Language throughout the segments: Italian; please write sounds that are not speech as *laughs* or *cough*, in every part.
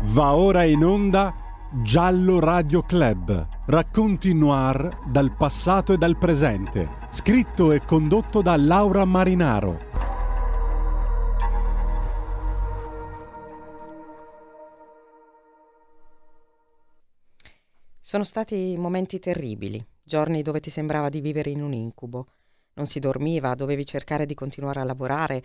Va ora in onda Giallo Radio Club. Racconti noir dal passato e dal presente. Scritto e condotto da Laura Marinaro. Sono stati momenti terribili, giorni dove ti sembrava di vivere in un incubo. Non si dormiva, dovevi cercare di continuare a lavorare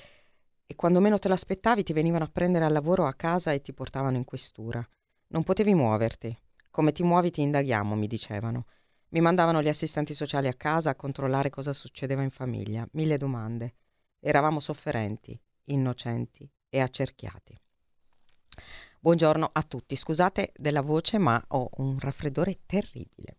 e quando meno te l'aspettavi ti venivano a prendere al lavoro a casa e ti portavano in questura. Non potevi muoverti. Come ti muovi ti indaghiamo, mi dicevano. Mi mandavano gli assistenti sociali a casa a controllare cosa succedeva in famiglia. Mille domande. Eravamo sofferenti, innocenti e accerchiati. Buongiorno a tutti, scusate della voce ma ho un raffreddore terribile.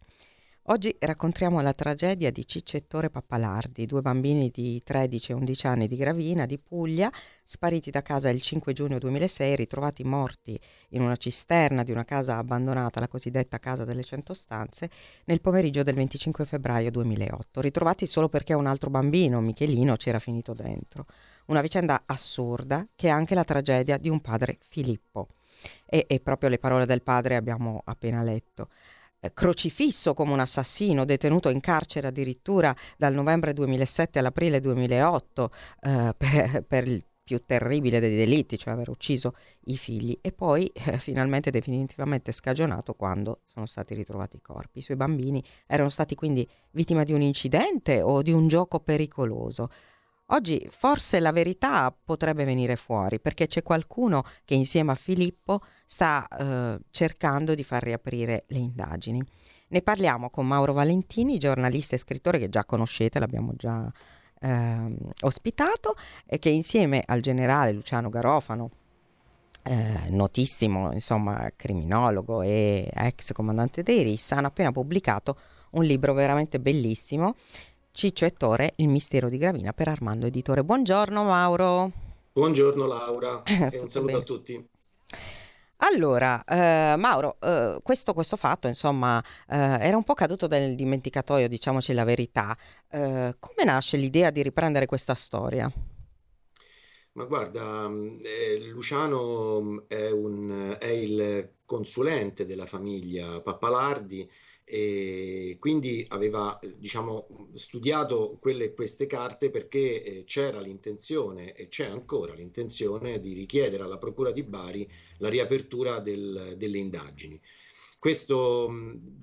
Oggi raccontiamo la tragedia di Ciccio Ettore Pappalardi, due bambini di 13 e 11 anni di Gravina, di Puglia, spariti da casa il 5 giugno 2006, ritrovati morti in una cisterna di una casa abbandonata, la cosiddetta Casa delle Cento Stanze, nel pomeriggio del 25 febbraio 2008, ritrovati solo perché un altro bambino, Michelino, c'era finito dentro. Una vicenda assurda che è anche la tragedia di un padre Filippo. E, e proprio le parole del padre abbiamo appena letto. Eh, crocifisso come un assassino, detenuto in carcere addirittura dal novembre 2007 all'aprile 2008 eh, per, per, il più terribile dei delitti, cioè aver ucciso i figli, e poi eh, finalmente definitivamente scagionato quando sono stati ritrovati i corpi. I suoi bambini erano stati quindi vittime di un incidente o di un gioco pericoloso. Oggi forse la verità potrebbe venire fuori perché c'è qualcuno che insieme a Filippo sta eh, cercando di far riaprire le indagini. Ne parliamo con Mauro Valentini, giornalista e scrittore che già conoscete, l'abbiamo già eh, ospitato, e che insieme al generale Luciano Garofano, eh, notissimo insomma, criminologo e ex comandante dei RIS, hanno appena pubblicato un libro veramente bellissimo Ciccio Ettore, Il mistero di Gravina per Armando Editore. Buongiorno Mauro. Buongiorno Laura *laughs* e un saluto bene. a tutti. Allora, eh, Mauro, eh, questo, questo, fatto, insomma, eh, era un po' caduto nel dimenticatoio, diciamoci la verità. Eh, come nasce l'idea di riprendere questa storia? Ma guarda, eh, Luciano è, un, è il consulente della famiglia Pappalardi e quindi aveva diciamo, studiato quelle, queste carte perché eh, c'era l'intenzione e c'è ancora l'intenzione di richiedere alla Procura di Bari la riapertura del, delle indagini. Questo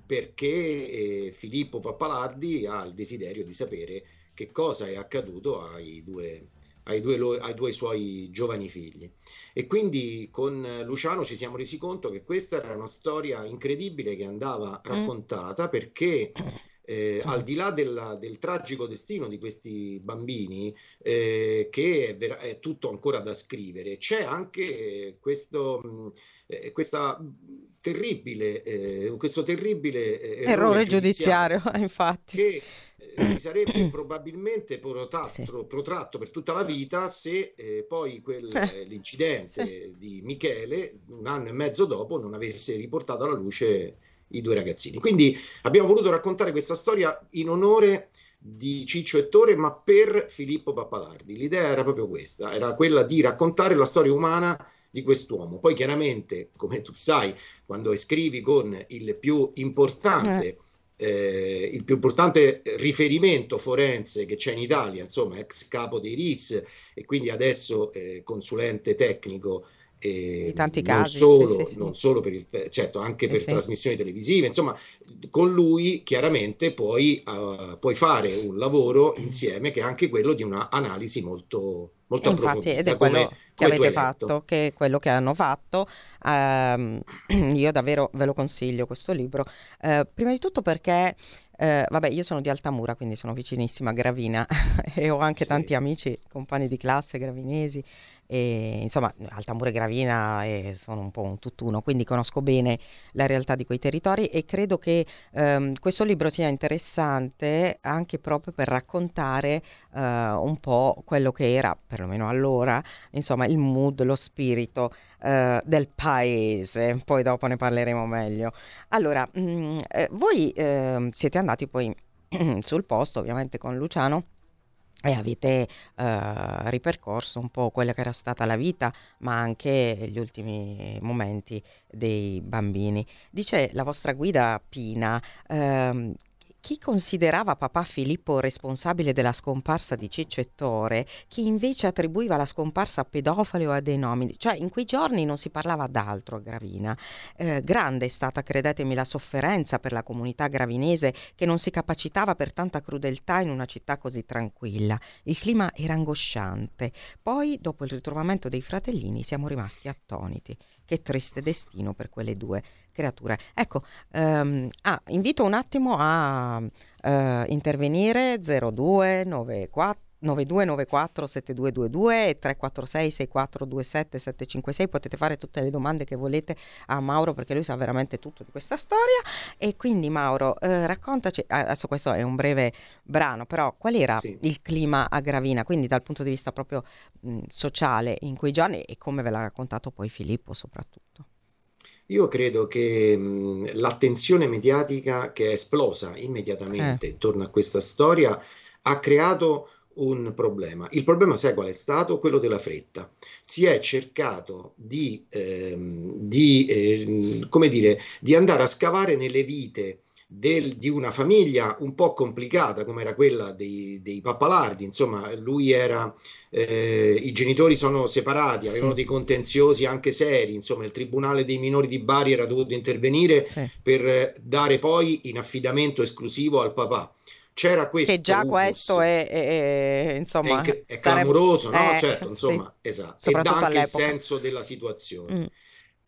perché eh, Filippo Pappalardi ha il desiderio di sapere che cosa è accaduto ai due ai due, ai due suoi giovani figli. E quindi con Luciano ci siamo resi conto che questa era una storia incredibile che andava mm. raccontata perché eh, al di là della, del tragico destino di questi bambini, eh, che è, ver- è, tutto ancora da scrivere, c'è anche questo, eh, questa terribile, eh, questo terribile eh, errore, errore giudiziario, giudiziario *laughs* infatti. Che eh, si sarebbe *coughs* probabilmente protratto, sì. protratto, per tutta la vita se eh, poi quel, eh, l'incidente sì. di Michele, un anno e mezzo dopo, non avesse riportato alla luce i due ragazzini. Quindi abbiamo voluto raccontare questa storia in onore di Ciccio Ettore, ma per Filippo Pappalardi. L'idea era proprio questa, era quella di raccontare la storia umana di quest'uomo. Poi chiaramente, come tu sai, quando scrivi con il più importante... Eh eh, il più importante riferimento forense che c'è in Italia, insomma, ex capo dei RIS e quindi adesso eh, consulente tecnico. Eh, tanti non casi, solo, sì, sì, non solo per il, certo, anche per trasmissioni televisive, insomma, con lui chiaramente puoi, uh, puoi fare un lavoro insieme che è anche quello di un'analisi molto, molto Infatti. Ed è quello come, che come avete fatto, che è quello che hanno fatto. Uh, *clears throat* io davvero ve lo consiglio questo libro. Uh, prima di tutto perché, uh, vabbè, io sono di Altamura, quindi sono vicinissima a Gravina *laughs* e ho anche sì. tanti amici, compagni di classe gravinesi e, insomma, Altamura e Gravina eh, sono un po' un tutt'uno, quindi conosco bene la realtà di quei territori e credo che ehm, questo libro sia interessante anche proprio per raccontare eh, un po' quello che era, perlomeno allora, insomma, il mood, lo spirito eh, del paese. Poi dopo ne parleremo meglio. Allora, mh, mm, eh, voi ehm, siete andati poi *clears throat* sul posto, ovviamente con Luciano e avete eh, ripercorso un po' quella che era stata la vita, ma anche gli ultimi momenti dei bambini. Dice la vostra guida Pina, ehm, chi considerava papà Filippo responsabile della scomparsa di Ciccio Ettore, chi invece attribuiva la scomparsa a pedofili o a dei nomini, cioè in quei giorni non si parlava d'altro a Gravina. Eh, grande è stata, credetemi, la sofferenza per la comunità gravinese che non si capacitava per tanta crudeltà in una città così tranquilla. Il clima era angosciante. Poi, dopo il ritrovamento dei fratellini, siamo rimasti attoniti. Che triste destino per quelle due creature. Ecco, ehm, ah, invito un attimo a eh, intervenire 0294 9294 7222 e 346 6427 756 potete fare tutte le domande che volete a Mauro perché lui sa veramente tutto di questa storia e quindi Mauro eh, raccontaci adesso questo è un breve brano però qual era sì. il clima a Gravina quindi dal punto di vista proprio mh, sociale in quei giorni e come ve l'ha raccontato poi Filippo soprattutto io credo che mh, l'attenzione mediatica che è esplosa immediatamente eh. intorno a questa storia ha creato un problema. Il problema, sai qual è stato? Quello della fretta. Si è cercato di, ehm, di, eh, come dire, di andare a scavare nelle vite del, di una famiglia un po' complicata come era quella dei, dei Pappalardi, insomma lui era, eh, i genitori sono separati, avevano sì. dei contenziosi anche seri, insomma il Tribunale dei minori di Bari era dovuto intervenire sì. per dare poi in affidamento esclusivo al papà c'era questo che già questo è, è, è, insomma è, è clamoroso sarebbe... no? Eh, certo insomma sì. esatto e dà anche all'epoca. il senso della situazione mm.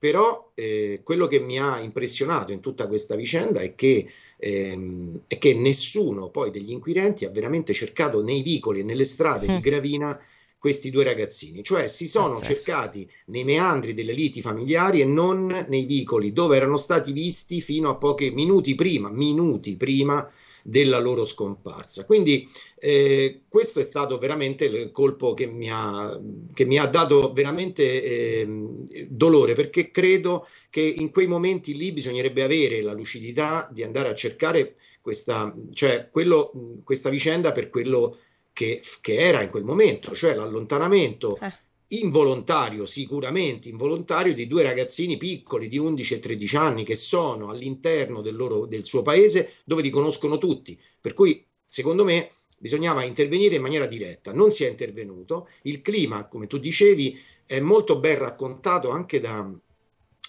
Però eh, quello che mi ha impressionato in tutta questa vicenda è che, ehm, è che, nessuno poi degli inquirenti ha veramente cercato nei vicoli e nelle strade mm. di Gravina questi due ragazzini, cioè si sono Pazzesco. cercati nei meandri delle liti familiari e non nei vicoli dove erano stati visti fino a pochi minuti prima, minuti prima della loro scomparsa. Quindi eh, questo è stato veramente il colpo che mi ha, che mi ha dato veramente eh, dolore perché credo che in quei momenti lì bisognerebbe avere la lucidità di andare a cercare questa, cioè quello, questa vicenda per quello che, che, era in quel momento, cioè l'allontanamento eh involontario, sicuramente involontario, di due ragazzini piccoli di 11 e 13 anni che sono all'interno del, loro, del suo paese dove li conoscono tutti. Per cui, secondo me, bisognava intervenire in maniera diretta. Non si è intervenuto. Il clima, come tu dicevi, è molto ben raccontato anche da,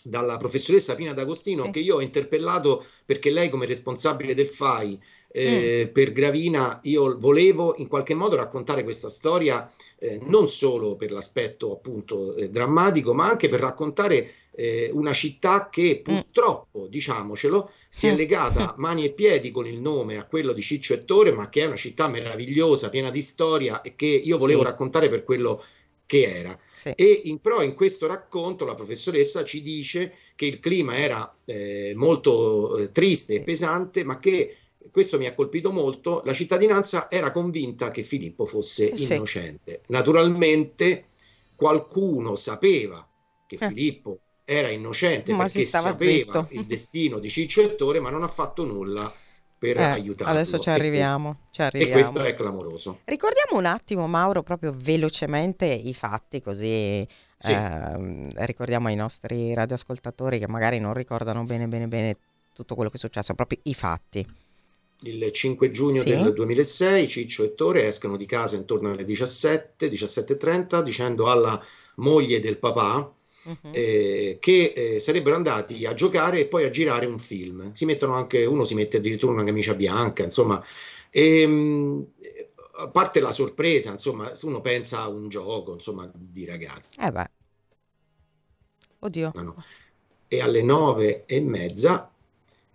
dalla professoressa Pina D'Agostino, sì. che io ho interpellato perché lei, come responsabile del FAI, eh, mm. per Gravina, io volevo in qualche modo raccontare questa storia eh, non solo per l'aspetto appunto eh, drammatico, ma anche per raccontare eh, una città che mm. purtroppo, mm. diciamocelo, si è mm. legata *laughs* mani e piedi con il nome a quello di Ciccio Ettore, ma che è una città meravigliosa, piena di storia e che io volevo sì. raccontare per quello che era. Sì. E in, però in questo racconto la professoressa ci dice che il clima era eh, molto eh, triste e pesante, ma che questo mi ha colpito molto, la cittadinanza era convinta che Filippo fosse eh, sì. innocente. Naturalmente qualcuno sapeva che eh. Filippo era innocente ma perché sapeva zitto. il destino di Ciccio Ettore, ma non ha fatto nulla per eh, aiutarlo. Adesso ci arriviamo, e questo, ci arriviamo. E questo è clamoroso. Ricordiamo un attimo, Mauro, proprio velocemente i fatti, così sì. eh, ricordiamo ai nostri radioascoltatori che magari non ricordano bene, bene, bene tutto quello che è successo, proprio i fatti il 5 giugno sì. del 2006 Ciccio e Ettore escono di casa intorno alle 17, 17.30 dicendo alla moglie del papà uh-huh. eh, che eh, sarebbero andati a giocare e poi a girare un film. Si mettono anche, uno si mette addirittura una camicia bianca, insomma. E, ehm, a parte la sorpresa, insomma, uno pensa a un gioco, insomma, di ragazzi. Eh beh. Oddio. No, no. E alle nove e mezza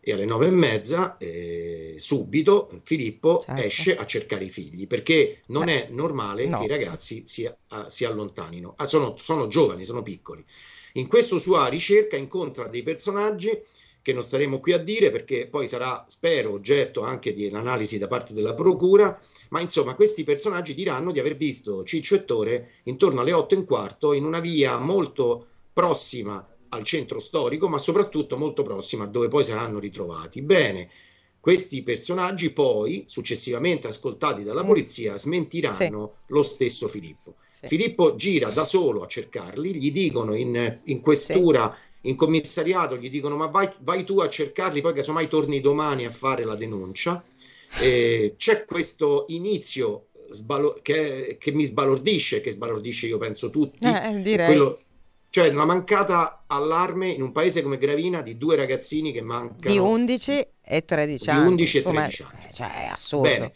e alle nove e mezza eh, subito Filippo certo. esce a cercare i figli perché non Beh, è normale no. che i ragazzi si, uh, si allontanino. Ah, sono, sono, giovani, sono piccoli. In questa sua ricerca incontra dei personaggi che non staremo qui a dire perché poi sarà, spero, oggetto anche di un'analisi da parte della Procura, ma insomma questi personaggi diranno di aver visto Ciccio Ettore intorno alle otto e un quarto in una via molto prossima al centro storico, ma soprattutto molto prossima a dove poi saranno ritrovati. Bene, Questi personaggi poi, successivamente ascoltati dalla sì. polizia, smentiranno sì. lo stesso Filippo. Sì. Filippo gira da solo a cercarli, gli dicono in, in questura, in commissariato, gli dicono ma vai, vai, tu a cercarli, poi casomai torni domani a fare la denuncia. Eh, c'è questo inizio sbalo- che, che, mi sbalordisce, che sbalordisce io penso tutti, eh, direi. Quello, cioè una mancata allarme in un paese come Gravina di due ragazzini che mancano di 11 e 13 anni. Di 11 e 13 Come... anni. Cioè, è assurdo. Bene,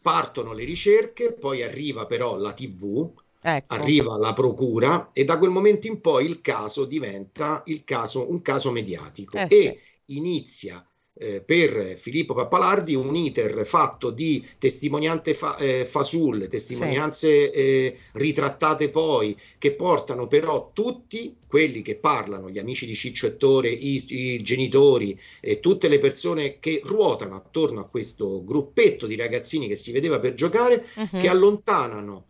partono le ricerche, poi arriva però la TV, ecco. arriva la procura e da quel momento in poi il caso diventa il caso, un caso mediatico eh, e sì. inizia eh, per Filippo Pappalardi un iter fatto di testimonianze fa, eh, fasulle, testimonianze sì. eh, ritrattate poi, che portano però tutti quelli che parlano, gli amici di Ciccio Ettore, i, i genitori e tutte le persone che ruotano attorno a questo gruppetto di ragazzini che si vedeva per giocare, uh-huh. che allontanano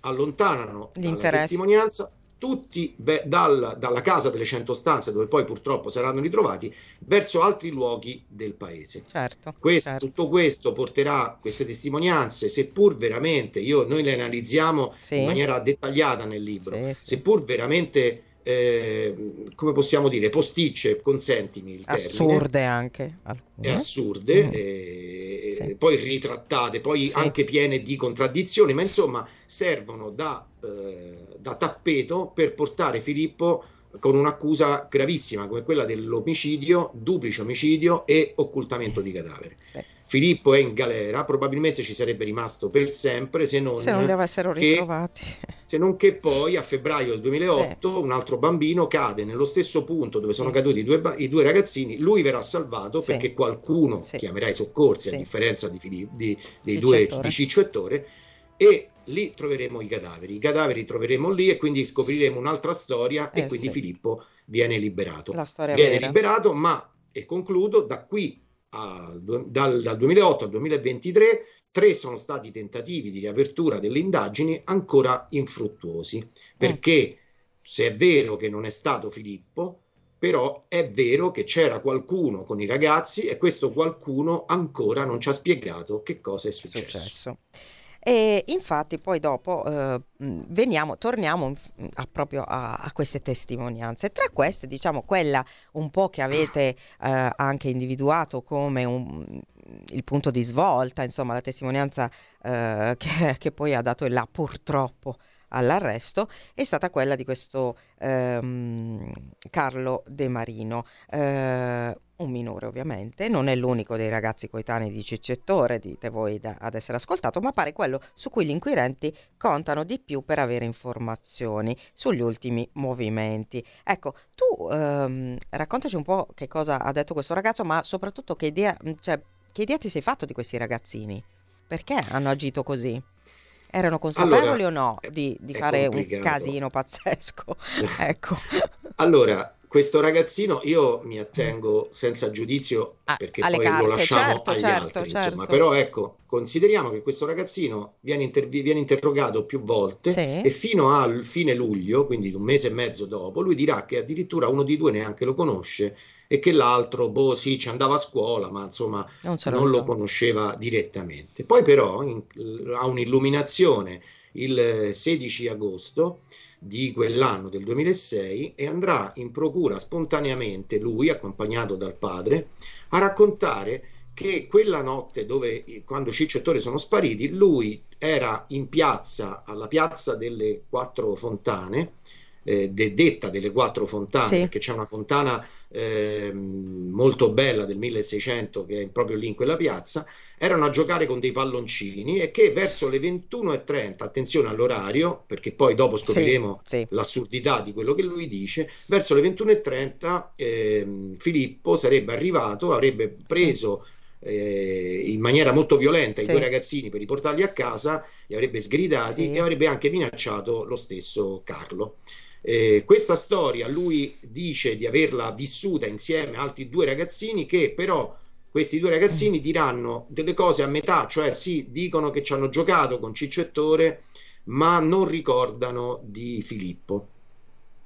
allontanano la testimonianza tutti beh, dal, dalla casa delle cento stanze, dove poi purtroppo saranno ritrovati, verso altri luoghi del paese. Certo, questo, certo. Tutto questo porterà queste testimonianze, seppur veramente, io, noi le analizziamo sì. in maniera dettagliata nel libro, sì, sì. seppur veramente eh, come possiamo dire, posticce, consentimi il termine. Assurde anche. Alcune. Assurde, mm. eh, sì. poi ritrattate, poi sì. anche piene di contraddizioni, ma insomma servono da, eh, da tappeto per portare Filippo con un'accusa gravissima come quella dell'omicidio, duplice omicidio e occultamento di cadavere. Sì. Filippo è in galera, probabilmente ci sarebbe rimasto per sempre se non, se non li avessero ritrovati. Che, se non che poi a febbraio del 2008 sì. un altro bambino cade nello stesso punto dove sono caduti i due, i due ragazzini, lui verrà salvato sì. perché qualcuno sì. chiamerà i soccorsi a differenza di, Filippo, di, dei due di Ciccio e Tore e lì troveremo i cadaveri. I cadaveri troveremo lì e quindi scopriremo un'altra storia eh, e quindi Filippo viene liberato. viene vera. liberato, ma, e concludo, da qui a, dal, dal 2008 al 2023 tre sono stati tentativi di riapertura delle indagini ancora infruttuosi, perché se è vero che non è stato Filippo, però è vero che c'era qualcuno con i ragazzi e questo qualcuno ancora non ci ha spiegato che cosa è successo. successo. E infatti poi dopo eh, veniamo, torniamo a, proprio a, a, queste testimonianze. Tra queste, diciamo, quella un po' che avete eh, anche individuato come un, il punto di svolta, insomma, la testimonianza eh, *laughs* che, che, poi ha dato il là purtroppo all'arresto è stata quella di questo ehm, Carlo De Marino, eh, un minore ovviamente, non è l'unico dei ragazzi coetanei di Ciccettore, dite voi da, ad essere ascoltato, ma pare quello su cui gli inquirenti contano di più per avere informazioni sugli ultimi movimenti. Ecco, tu ehm, raccontaci un po' che cosa ha detto questo ragazzo, ma soprattutto che idea, cioè, che idea ti sei fatto di questi ragazzini? Perché hanno agito così? Erano consapevoli allora, o no di, di fare un casino pazzesco? *laughs* ecco. Allora, questo ragazzino io mi attengo senza giudizio ah, perché poi carte, lo lasciamo certo, agli certo, altri, certo. insomma. Però ecco, consideriamo che questo ragazzino viene, inter- viene interrogato più volte sì. e fino al fine luglio, quindi un mese e mezzo dopo, lui dirà che addirittura uno di due neanche lo conosce e che l'altro, boh, sì, ci andava a scuola, ma insomma non, non lo conosceva direttamente. Poi però in, ha un'illuminazione il 16 agosto di quell'anno del 2006 e andrà in procura spontaneamente lui, accompagnato dal padre, a raccontare che quella notte dove quando Ciccio e Tore sono spariti, lui era in piazza, alla piazza delle quattro fontane, eh, de, detta delle quattro fontane, sì. perché c'è una fontana eh, molto bella del 1600 che è proprio lì in quella piazza, erano a giocare con dei palloncini e che verso le 21.30, attenzione all'orario, perché poi dopo scopriremo sì, sì. l'assurdità di quello che lui dice, verso le 21.30 eh, Filippo sarebbe arrivato, avrebbe preso eh, in maniera molto violenta sì. i due ragazzini per riportarli a casa, li avrebbe sgridati e avrebbe anche minacciato lo stesso Carlo. Eh, questa storia lui dice di averla vissuta insieme a altri due ragazzini che però questi due ragazzini diranno delle cose a metà, cioè sì, dicono che ci hanno giocato con Ciccio Ettore, ma non ricordano di Filippo.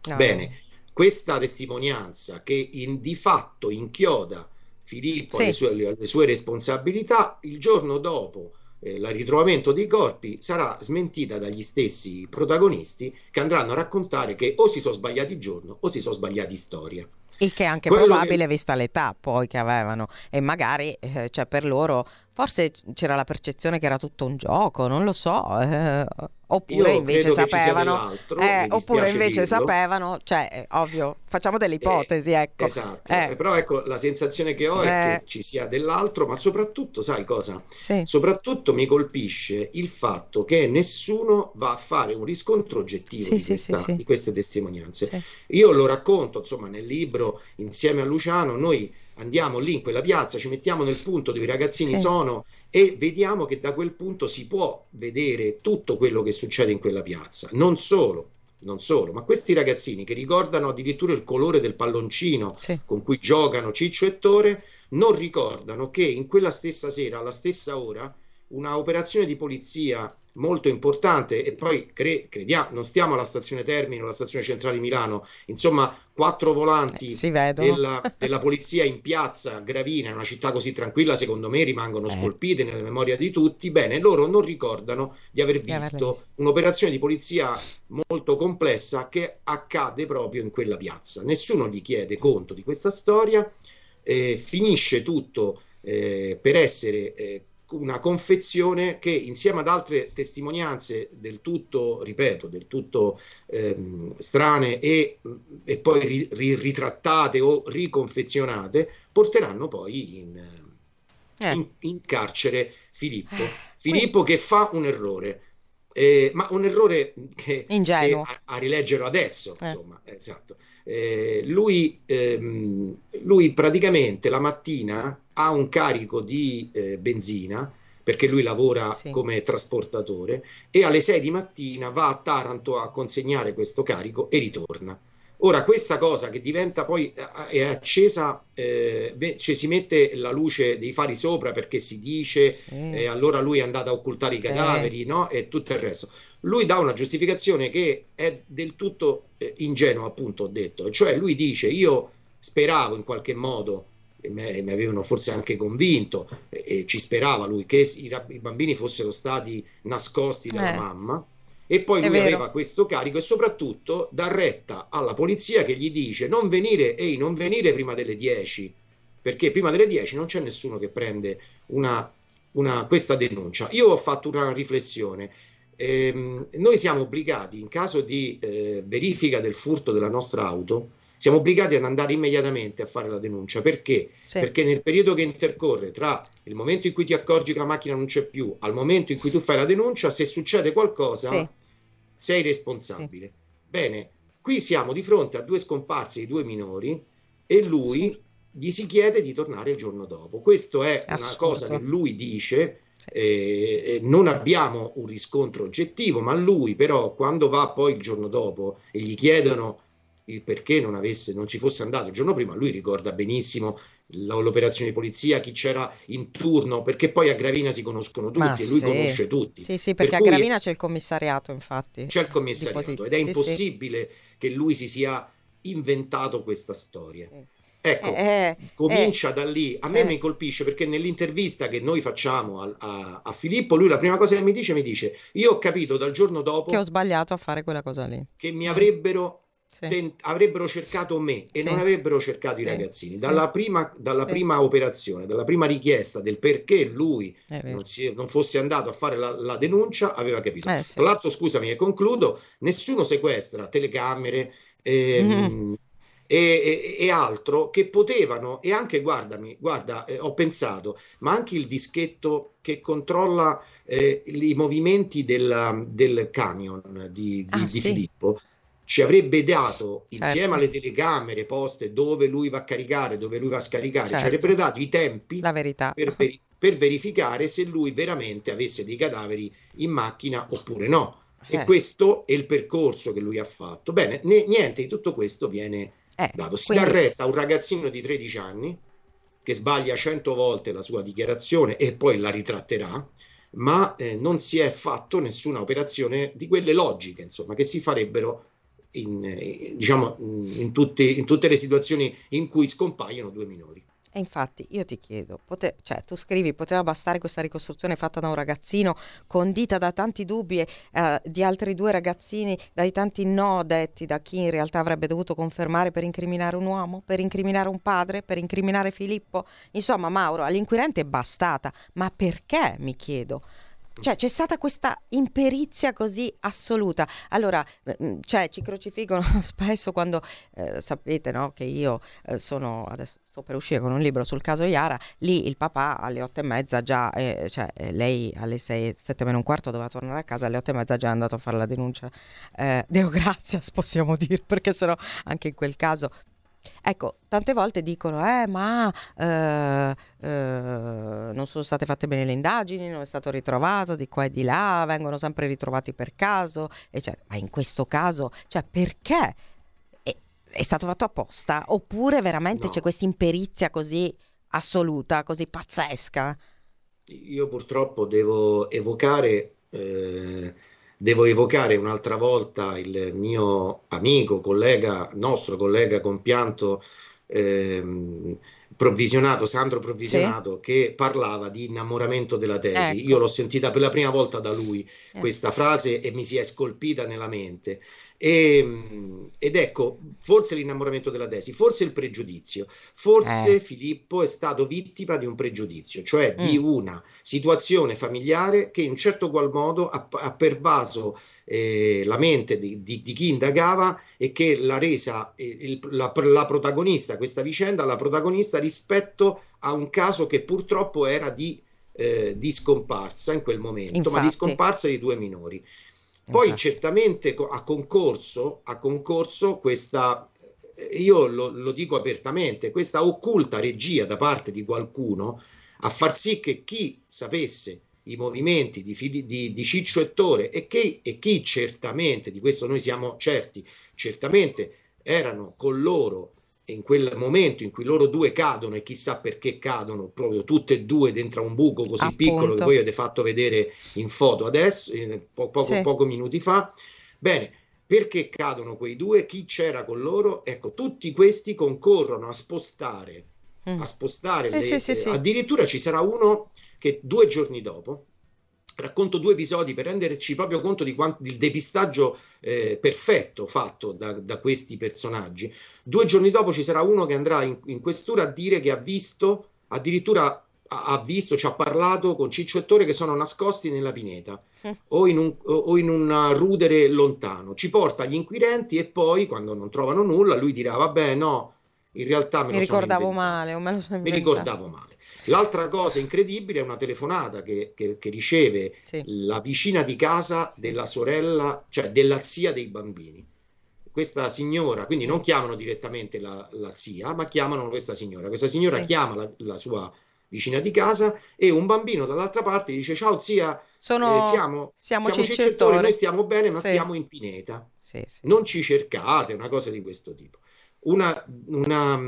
No. Bene, questa testimonianza che in, di fatto inchioda Filippo Sì. alle, sue, alle sue responsabilità, il giorno dopo il ritrovamento dei corpi sarà smentita dagli stessi protagonisti che andranno a raccontare che o si sono sbagliati giorno o si sono sbagliati storia. Il che è anche Quello probabile che- vista l'età poi che avevano e magari eh, cioè per loro forse c'era la percezione che era tutto un gioco, non lo so, eh, oppure Io invece sapevano, eh, oppure invece dirlo. sapevano, cioè eh, ovvio, facciamo delle ipotesi, ecco. Esatto, Eh. Eh, però ecco la sensazione che ho è Eh. che ci sia dell'altro, ma soprattutto, sai cosa? Sì. Soprattutto mi colpisce il fatto che nessuno va a fare un riscontro oggettivo Sì, di, questa- sì, di queste testimonianze. Io lo racconto, insomma, nel libro insieme a Luciano, noi andiamo lì in quella piazza, ci mettiamo nel punto dove i ragazzini Sì. sono e vediamo che da quel punto si può vedere tutto quello che succede in quella piazza. Non solo, non solo, ma questi ragazzini che ricordano addirittura il colore del palloncino Sì. con cui giocano Ciccio e Tore, non ricordano che in quella stessa sera, alla stessa ora, una operazione di polizia molto importante e poi cre- crediamo, non stiamo alla stazione Termini o alla stazione centrale di Milano, insomma quattro volanti Eh, della, della *laughs* polizia in piazza Gravina, in una città così tranquilla, secondo me rimangono Eh. scolpite nella memoria di tutti. Bene, loro non ricordano di aver visto un'operazione di polizia molto complessa che accade proprio in quella piazza. Nessuno gli chiede conto di questa storia, eh, finisce tutto eh, per essere eh, una confezione che insieme ad altre testimonianze del tutto, ripeto, del tutto ehm, strane e, e poi ri- ri- ritrattate o riconfezionate, porteranno poi in, Eh. in- in carcere Filippo. Eh, Filippo che fa un errore. Eh, ma un errore che, che a, a rileggerlo adesso, Eh. insomma, esatto. Eh, lui, ehm, lui praticamente la mattina ha un carico di eh, benzina perché lui lavora Sì. come trasportatore e alle 6 di mattina va a Taranto a consegnare questo carico e ritorna. Ora, questa cosa che diventa poi eh, è accesa, eh, cioè si mette la luce dei fari sopra perché si dice Sì. e allora lui è andato a occultare i cadaveri, no? E tutto il resto. Lui dà una giustificazione che è del tutto eh, ingenua, appunto, ho detto, cioè lui dice io speravo in qualche modo, e me- mi avevano forse anche convinto, e, e ci sperava lui, che i, i bambini fossero stati nascosti dalla Eh. mamma. E poi È lui vero. aveva questo carico e soprattutto dà retta alla polizia che gli dice non venire, ehi, non venire prima delle 10, perché prima delle 10 non c'è nessuno che prende una, una- questa denuncia. Io ho fatto una riflessione. Ehm, noi siamo obbligati, in caso di eh, verifica del furto della nostra auto, siamo obbligati ad andare immediatamente a fare la denuncia. Perché? Sì. Perché nel periodo che intercorre tra il momento in cui ti accorgi che la macchina non c'è più, al momento in cui tu fai la denuncia, se succede qualcosa, Sì. sei responsabile. Bene, qui siamo di fronte a due scomparse di due minori e lui gli si chiede di tornare il giorno dopo. Questa è una Assurdo. cosa che lui dice. Sì. eh, eh, non abbiamo un riscontro oggettivo, ma lui però quando va poi il giorno dopo e gli chiedono il perché non, avesse, non ci fosse andato il giorno prima, lui ricorda benissimo l'operazione di polizia, chi c'era in turno, perché poi a Gravina si conoscono tutti Ma e lui sì. conosce tutti. Sì, sì, Per perché a cui- Gravina c'è il commissariato, infatti. c'è il commissariato ed è Sì, sì. impossibile che lui si sia inventato questa storia. Sì. Ecco, Eh, comincia da lì. A me eh. mi colpisce perché nell'intervista che noi facciamo a, a- a Filippo, lui la prima cosa che mi dice, mi dice, io ho capito dal giorno dopo che ho sbagliato a fare quella cosa lì. che mi avrebbero, Sì. ten- avrebbero cercato me e Sì. non avrebbero cercato i Sì, ragazzini. sì. Dalla, prima, dalla prima operazione, dalla prima richiesta del perché lui non, si- non fosse andato a fare la, la denuncia, aveva capito. Eh. Tra l'altro, scusami e concludo, nessuno sequestra telecamere ehm, Mhm. E, e- e altro che potevano, e anche guardami, guarda, eh, ho pensato, ma anche il dischetto che controlla eh, i movimenti del, del camion di, di- Ah, di sì. Filippo. Ci avrebbe dato insieme Certo. alle telecamere poste dove lui va a caricare, dove lui va a scaricare, ci Certo. avrebbe dato i tempi per, veri- per verificare se lui veramente avesse dei cadaveri in macchina oppure no. E Eh, questo è il percorso che lui ha fatto. Bene, ne- niente di tutto questo viene eh, dato. Si quindi- dà retta a un ragazzino di 13 anni che sbaglia 100 volte la sua dichiarazione e poi la ritratterà, ma eh, non si è fatto nessuna operazione di quelle logiche, insomma, che si farebbero in, eh, diciamo, in, tutte, in tutte le situazioni in cui scompaiono due minori. E infatti io ti chiedo, pote- cioè tu scrivi, poteva bastare questa ricostruzione fatta da un ragazzino condita da tanti dubbi eh, di altri due ragazzini, dai tanti no detti da chi in realtà avrebbe dovuto confermare per incriminare un uomo, per incriminare un padre, per incriminare Filippo? Insomma, Mauro, all'inquirente è bastata, ma perché, mi chiedo? Cioè c'è stata questa imperizia così assoluta. Allora, eh, mm, cioè, ci crocifiggono *laughs* spesso quando eh, sapete no, che io eh, sono, adesso sto per uscire con un libro sul caso Iara, lì il papà alle otto e mezza già, eh, cioè eh, lei alle sei, sette meno un quarto doveva tornare a casa, alle otto e mezza già è andato a fare la denuncia. Eh, *laughs* Deo grazias possiamo dire, perché sennò anche in quel caso Ecco, tante volte dicono, eh, ma eh, eh, non sono state fatte bene le indagini, non è stato ritrovato di qua e di là, vengono sempre ritrovati per caso, eccetera. Ma in questo caso, cioè, perché? È, stato fatto apposta? Oppure veramente no. c'è questa imperizia così assoluta, così pazzesca? Io purtroppo devo evocare eh, devo evocare un'altra volta il mio amico, collega, nostro collega compianto ehm, provvisionato, Sandro Provvisionato, sì. che parlava di innamoramento della tesi. Ecco. Io l'ho sentita per la prima volta da lui eh. questa frase e mi si è scolpita nella mente. E, ehm, ed ecco, forse l'innamoramento della tesi, forse il pregiudizio, forse eh. Filippo è stato vittima di un pregiudizio, cioè mm. di una situazione familiare che in certo qual modo ha, ha pervaso eh, la mente di, di, di, chi indagava e che l'ha resa eh, il, la, la protagonista, questa vicenda, la protagonista rispetto a un caso che purtroppo era di, eh, di scomparsa in quel momento, Infatti. ma di scomparsa di due minori. Poi esatto. certamente a concorso, a concorso questa, eh, io lo, lo, dico apertamente, questa occulta regia da parte di qualcuno a far sì che chi sapesse i movimenti di, di, di Ciccio Ettore e, che, e chi certamente, di questo noi siamo certi, certamente erano con loro in quel momento in cui loro due cadono e chissà perché cadono proprio tutte e due dentro un buco così Appunto. piccolo che voi avete fatto vedere in foto adesso, po- poco, sì. poco minuti fa. Bene, perché cadono quei due? Chi c'era con loro? Ecco, tutti questi concorrono a spostare, mm. a spostare sì, le, sì, addirittura ci sarà uno che due giorni dopo racconto due episodi per renderci proprio conto di quanto, del depistaggio eh, perfetto fatto da, da, questi personaggi. Due giorni dopo ci sarà uno che andrà in, in questura a dire che ha visto, addirittura ha visto, ci ha parlato con Ciccio Ettore che sono nascosti nella pineta *laughs* o, in un, o in un rudere lontano. Ci porta agli inquirenti e poi, quando non trovano nulla, lui dirà: Vabbè, no, in realtà me mi ricordavo male, o me lo sono mi ricordavo male. L'altra cosa incredibile è una telefonata che, che, che riceve sì. la vicina di casa della sorella, cioè della zia dei bambini. Questa signora, quindi non chiamano direttamente la, la zia, ma chiamano questa signora. Questa signora sì. chiama la, la, sua vicina di casa e un bambino dall'altra parte dice ciao zia, Sono... eh, siamo, siamo, siamo cicettori, noi stiamo bene ma sì. stiamo in pineta. Non ci cercate, una cosa di questo tipo una, una,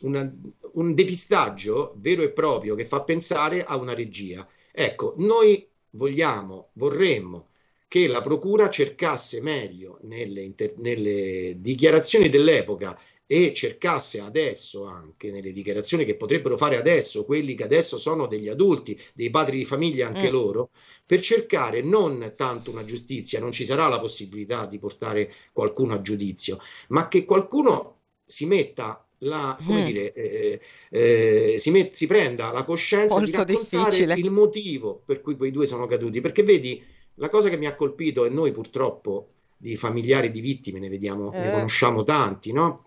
una, un depistaggio vero e proprio che fa pensare a una regia. Ecco, noi vogliamo, vorremmo che la procura cercasse meglio nelle, inter- nelle dichiarazioni dell'epoca e cercasse adesso anche nelle dichiarazioni che potrebbero fare adesso quelli che adesso sono degli adulti, dei padri di famiglia anche mm. loro, per cercare non tanto una giustizia, non ci sarà la possibilità di portare qualcuno a giudizio, ma che qualcuno si metta la, come mm. dire, eh, eh, si, met, si, prenda la coscienza Molto di raccontare difficile. il motivo per cui quei due sono caduti. Perché vedi, la cosa che mi ha colpito, e noi purtroppo di familiari di vittime ne vediamo, eh. ne conosciamo tanti, no?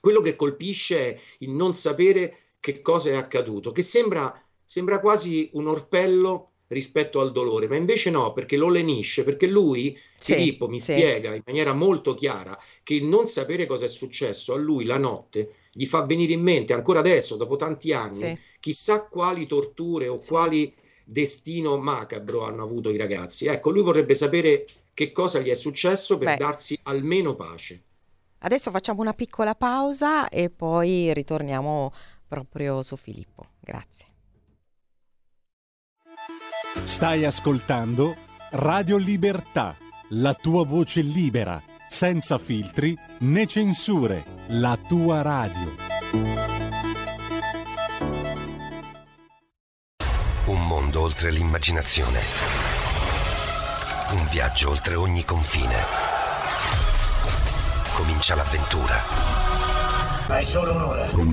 Quello che colpisce è il non sapere che cosa è accaduto, che sembra, sembra quasi un orpello rispetto al dolore, ma invece no, perché lo lenisce, perché lui, sì, Filippo, mi sì. spiega in maniera molto chiara che il non sapere cosa è successo a lui la notte gli fa venire in mente, ancora adesso, dopo tanti anni, sì. chissà quali torture o quali destino macabro hanno avuto i ragazzi. Ecco, lui vorrebbe sapere che cosa gli è successo per Beh. darsi almeno pace. Adesso facciamo una piccola pausa e poi ritorniamo proprio su Filippo. Grazie. Stai ascoltando Radio Libertà, la tua voce libera, senza filtri né censure, la tua radio. Un mondo oltre l'immaginazione. Un viaggio oltre ogni confine. Comincia l'avventura. Ma è solo un'ora. Con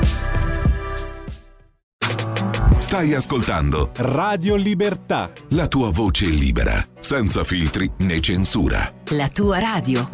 Stai ascoltando Radio Libertà. La tua voce libera, senza filtri né censura. La tua radio.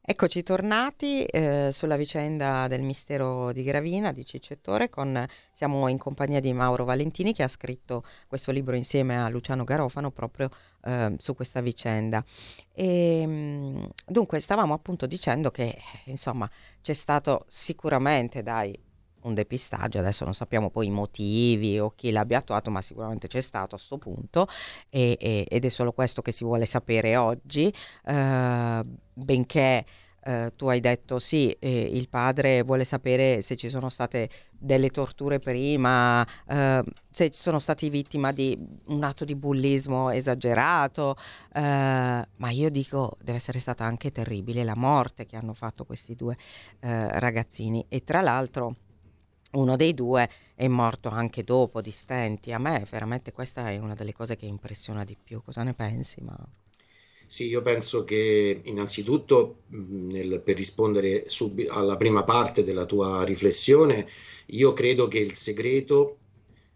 Eccoci tornati eh, sulla vicenda del mistero di Gravina di Ciccettore. Con, siamo in compagnia di Mauro Valentini che ha scritto questo libro insieme a Luciano Garofano proprio eh, su questa vicenda. E, mm, dunque, stavamo appunto dicendo che insomma c'è stato sicuramente, dai, un depistaggio, adesso non sappiamo poi i motivi o chi l'abbia attuato, ma sicuramente c'è stato a questo punto e, e, ed è solo questo che si vuole sapere oggi, eh, benché eh, tu hai detto sì, eh, il padre vuole sapere se ci sono state delle torture prima, eh, se sono stati vittima di un atto di bullismo esagerato, eh, ma io dico deve essere stata anche terribile la morte che hanno fatto questi due eh, ragazzini e tra l'altro uno dei due è morto anche dopo di stenti. A me veramente questa è una delle cose che impressiona di più. Cosa ne pensi? Ma... Sì, io penso che innanzitutto nel, per rispondere sub, alla prima parte della tua riflessione, io credo che il segreto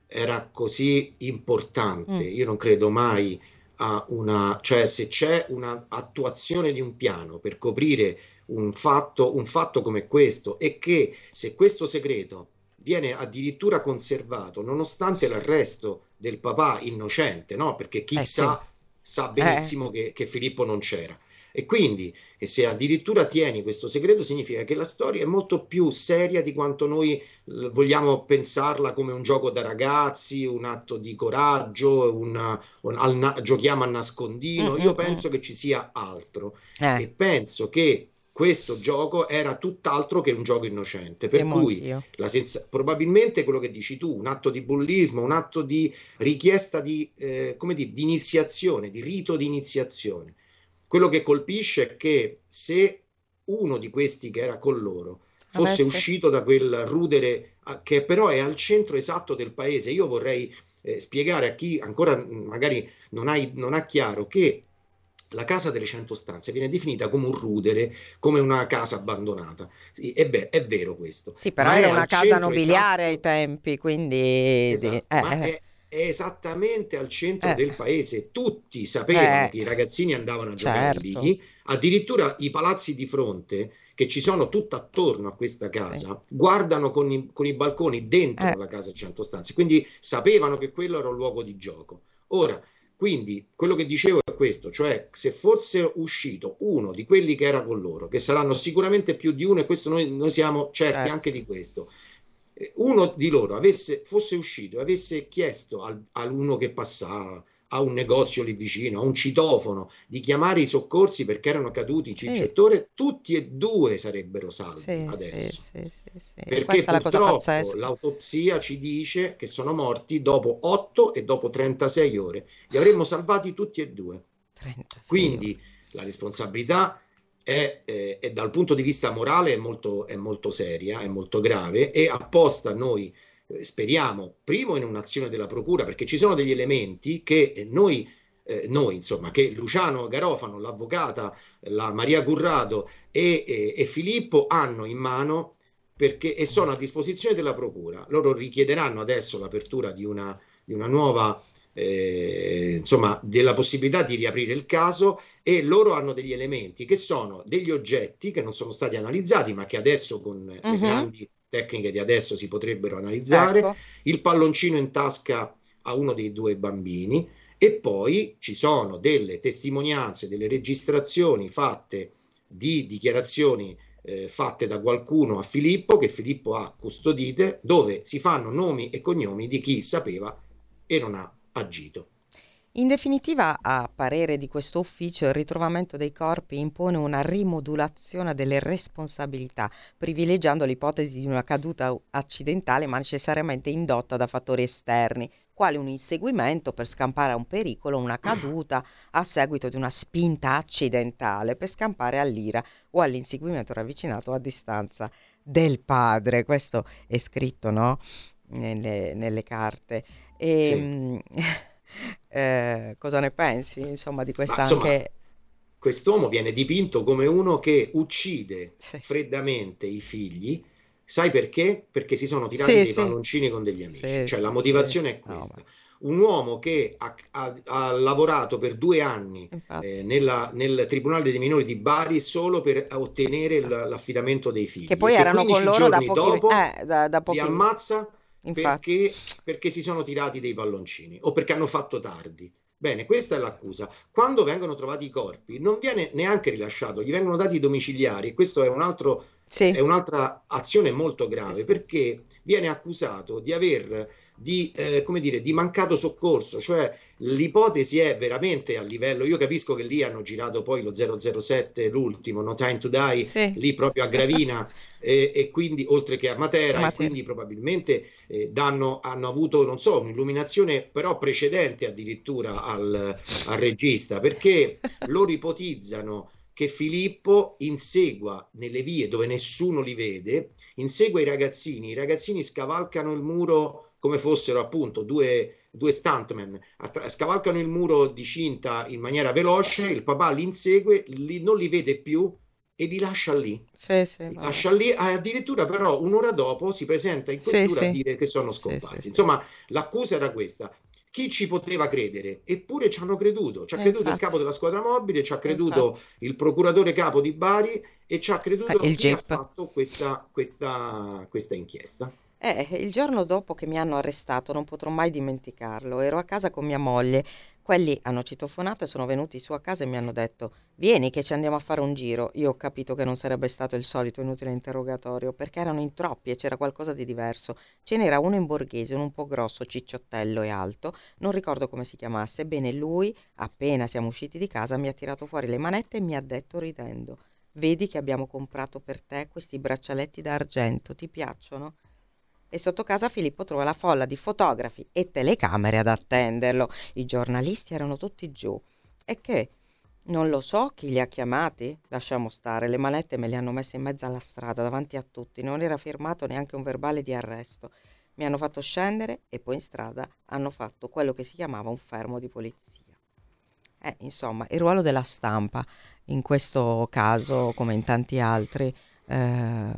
era così importante. Mm. Io non credo mai a una, cioè se c'è un'attuazione di un piano per coprire un fatto, un fatto come questo e che se questo segreto viene addirittura conservato nonostante l'arresto del papà innocente, no? Perché chi eh, sì. Sa benissimo eh. che, che, Filippo non c'era. E quindi, e se addirittura tieni questo segreto, significa che la storia è molto più seria di quanto noi vogliamo pensarla come un gioco da ragazzi, un atto di coraggio, una, un, al, giochiamo a nascondino. Mm-hmm. Io mm, penso che ci sia altro. Eh. E penso che questo gioco era tutt'altro che un gioco innocente. Per cui senza... probabilmente quello che dici tu, un atto di bullismo, un atto di richiesta di, eh, come dire, di iniziazione, di rito di iniziazione. Quello che colpisce è che se uno di questi che era con loro fosse Avesse. uscito da quel rudere che però è al centro esatto del paese, io vorrei eh, spiegare a chi ancora magari non, hai, non ha chiaro che la casa delle cento stanze viene definita come un rudere, come una casa abbandonata. Sì, è, be- è vero questo. Sì, però era una casa nobiliare esatto, ai tempi, quindi... Esatto, eh, ma eh. Esattamente al centro eh. del paese. Tutti sapevano eh. che i ragazzini andavano a giocare certo. lì, addirittura i palazzi di fronte che ci sono tutto attorno a questa casa sì. guardano con i, con i, balconi dentro eh. la casa cento stanze, quindi sapevano che quello era un luogo di gioco. Ora, quindi quello che dicevo è questo, cioè se fosse uscito uno di quelli che era con loro, che saranno sicuramente più di uno e questo noi, noi siamo certi eh. anche di questo, uno di loro avesse, fosse uscito e avesse chiesto al, a uno che passava, a un negozio lì vicino, a un citofono, di chiamare i soccorsi perché erano caduti Ciccettore, sì. tutti e due sarebbero salvi sì, adesso. Sì, perché purtroppo l'autopsia ci dice che sono morti dopo 8 e dopo 36 ore. Li avremmo salvati tutti e due. Quindi la responsabilità è, eh, è, dal punto di vista morale è molto, è molto seria, è molto grave e apposta noi eh, speriamo, primo in un'azione della Procura, perché ci sono degli elementi che eh, noi, eh, noi insomma, che Luciano Garofano, l'avvocata, la Maria Currato e, e, e Filippo hanno in mano perché, e sono a disposizione della Procura. Loro richiederanno adesso l'apertura di una, di una nuova eh, insomma, della possibilità di riaprire il caso e loro hanno degli elementi che sono degli oggetti che non sono stati analizzati ma che adesso con uh-huh. le mhm. grandi tecniche di adesso si potrebbero analizzare. Ecco. Il palloncino in tasca a uno dei due bambini e poi ci sono delle testimonianze, delle registrazioni fatte di dichiarazioni eh, fatte da qualcuno a Filippo che Filippo ha custodite dove si fanno nomi e cognomi di chi sapeva e non ha agito. In definitiva, a parere di questo ufficio, il ritrovamento dei corpi impone una rimodulazione delle responsabilità, privilegiando l'ipotesi di una caduta accidentale ma necessariamente indotta da fattori esterni, quale un inseguimento per scampare a un pericolo, una caduta a seguito di una spinta accidentale per scampare all'ira o all'inseguimento ravvicinato a distanza del padre. Questo è scritto no? nelle, nelle carte. E, sì. Ehm, *laughs* eh, cosa ne pensi insomma di questa insomma, anche... Quest'uomo viene dipinto come uno che uccide sì. freddamente i figli Sai perché? Perché si sono tirati sì, dei palloncini con degli amici. Cioè la motivazione è questa. No, un uomo che ha, ha, ha, lavorato per due anni eh, nella, nel Tribunale dei minori di Bari solo per ottenere l'affidamento dei figli. Che poi che erano con loro da pochi, dopo eh, da, da pochi... li ammazza perché, perché, si sono tirati dei palloncini o perché hanno fatto tardi. Bene, questa è l'accusa. Quando vengono trovati i corpi, non viene neanche rilasciato, gli vengono dati i domiciliari. Questo è un altro sì. è un'altra azione molto grave perché viene accusato di aver di, eh, come dire, di mancato soccorso, cioè l'ipotesi è veramente a livello, io capisco che lì hanno girato poi lo 007, l'ultimo, No Time to Die, sì. lì proprio a Gravina *laughs* e, e, quindi oltre che a Matera, Matera. e quindi probabilmente eh, danno, hanno avuto, non so, un'illuminazione però precedente addirittura al, al regista perché *laughs* loro ipotizzano che Filippo insegua nelle vie dove nessuno li vede, insegua i ragazzini, i ragazzini scavalcano il muro come fossero appunto due, due stuntman, attra- scavalcano il muro di cinta in maniera veloce, il papà li insegue, li, non li vede più e li lascia lì. Sì, sì, li lascia lì, addirittura però un'ora dopo si presenta in questura sì, a dire che sono scomparsi. Insomma, l'accusa era questa chi ci poteva credere? Eppure ci hanno creduto. Ci ha creduto infatti. il capo della squadra mobile, ci ha creduto infatti. il procuratore capo di Bari e ci ha creduto eh, chi ha fatto questa, questa, questa inchiesta. Eh, il giorno dopo che mi hanno arrestato non potrò mai dimenticarlo. Ero a casa con mia moglie quelli hanno citofonato e sono venuti su a casa e mi hanno detto vieni che ci andiamo a fare un giro. Io ho capito che non sarebbe stato il solito inutile interrogatorio perché erano in troppi e c'era qualcosa di diverso. Ce n'era uno in borghese, uno un po' grosso, cicciottello e alto, non ricordo come si chiamasse. Ebbene lui, appena siamo usciti di casa, mi ha tirato fuori le manette e mi ha detto ridendo Vedi che abbiamo comprato per te questi braccialetti d'argento, ti piacciono? E sotto casa Filippo trova la folla di fotografi e telecamere ad attenderlo. I giornalisti erano tutti giù. E che? Non lo so chi li ha chiamati. Lasciamo stare, le malette me le hanno messe in mezzo alla strada, davanti a tutti. Non era firmato neanche un verbale di arresto. Mi hanno fatto scendere e poi in strada hanno fatto quello che si chiamava un fermo di polizia. Eh, insomma, il ruolo della stampa in questo caso, come in tanti altri, eh,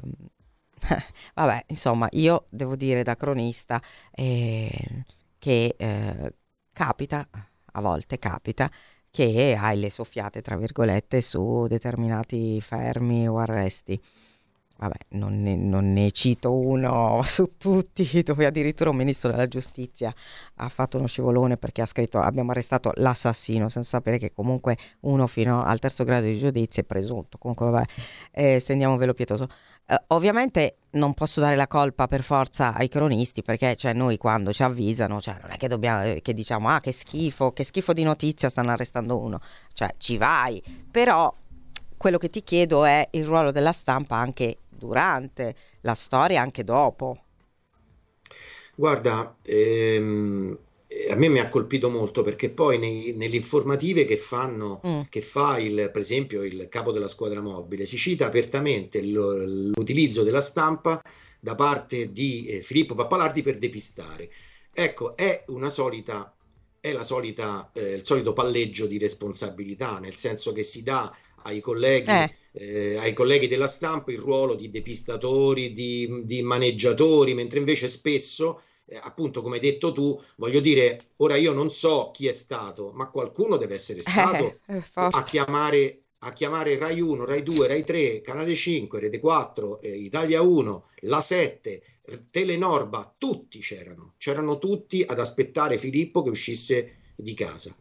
*laughs* Vabbè, insomma, io devo dire da cronista eh, che eh, capita, a volte capita, che hai le soffiate, tra virgolette, su determinati fermi o arresti. Vabbè, non ne, non ne, cito uno *laughs* su tutti, dove addirittura un ministro della giustizia ha fatto uno scivolone perché ha scritto abbiamo arrestato l'assassino, senza sapere che comunque uno fino al terzo grado di giudizio è presunto. Comunque, vabbè, eh, stendiamo un velo pietoso. Uh, ovviamente non posso dare la colpa per forza ai cronisti perché cioè, noi quando ci avvisano cioè, non è che, dobbiamo, eh, che diciamo ah che schifo, che schifo di notizia stanno arrestando uno, cioè ci vai, però quello che ti chiedo è il ruolo della stampa anche durante la storia, anche dopo. Guarda, ehm, a me mi ha colpito molto perché poi nei, nelle informative che fanno, mm. che fa il, per esempio il capo della squadra mobile, si cita apertamente l'utilizzo della stampa da parte di eh, Filippo Pappalardi per depistare. Ecco, è una solita, è la solita, eh, il solito palleggio di responsabilità, nel senso che si dà ai colleghi, eh. Eh, ai colleghi della stampa il ruolo di depistatori, di, di maneggiatori, mentre invece spesso eh, appunto come hai detto tu, voglio dire, ora io non so chi è stato, ma qualcuno deve essere stato eh, a chiamare a chiamare Rai 1, Rai 2, Rai 3, Canale 5, Rete 4, eh, Italia 1, La 7, Telenorba, tutti c'erano, c'erano tutti ad aspettare Filippo che uscisse di casa.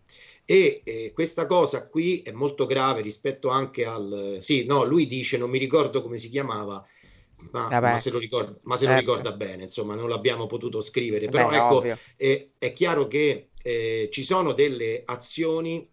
E eh, questa cosa qui è molto grave rispetto anche al... Sì, no, lui dice, non mi ricordo come si chiamava, ma, ma, se, lo ricorda, ma se certo. lo ricorda bene, insomma, non l'abbiamo potuto scrivere. Però Beh, ecco, è, è, chiaro che eh, ci sono delle azioni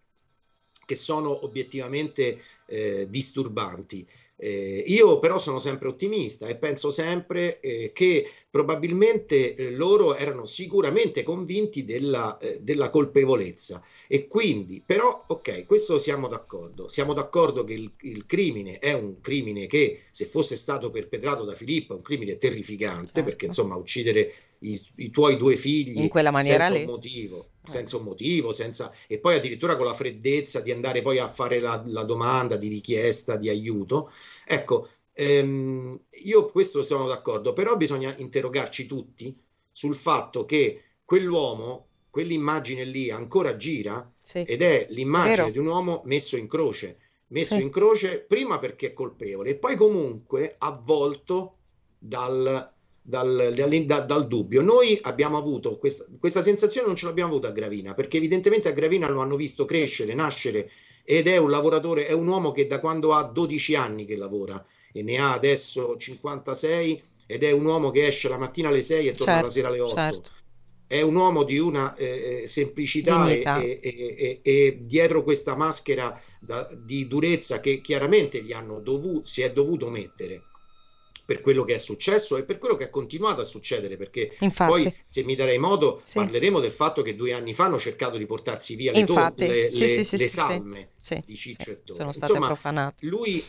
che sono obiettivamente eh, disturbanti. Eh, io però sono sempre ottimista e penso sempre eh, che probabilmente eh, loro erano sicuramente convinti della, eh, della, colpevolezza e quindi però ok questo siamo d'accordo siamo d'accordo che il, il, crimine è un crimine che se fosse stato perpetrato da Filippo è un crimine terrificante certo. perché insomma uccidere i, i, tuoi due figli in quella maniera senza lì. un motivo senza un motivo, senza... e poi addirittura con la freddezza di andare poi a fare la, la domanda di richiesta di aiuto. Ecco, ehm, io questo sono d'accordo, però bisogna interrogarci tutti sul fatto che quell'uomo, quell'immagine lì ancora gira sì. ed è l'immagine Vero. di un uomo messo in croce, messo sì. in croce prima perché è colpevole e poi comunque avvolto dal, dal, dal, dal, dubbio. Noi abbiamo avuto questa, questa, sensazione, non ce l'abbiamo avuta a Gravina, perché evidentemente a Gravina lo hanno visto crescere, nascere ed è un lavoratore, è un uomo che da quando ha 12 anni che lavora e ne ha adesso 56 ed è un uomo che esce la mattina alle 6 e torna certo, la sera alle 8. Certo. È un uomo di una eh, eh semplicità e, e, e, e, dietro questa maschera da, di durezza che chiaramente gli hanno dovuto, si è dovuto mettere per quello che è successo e per quello che è continuato a succedere, perché Infatti. poi se mi darei modo sì. parleremo del fatto che due anni fa hanno cercato di portarsi via le, Infatti, le, sì, le, sì, le salme di Ciccio e Toro. Sono state Insomma, profanate. Lui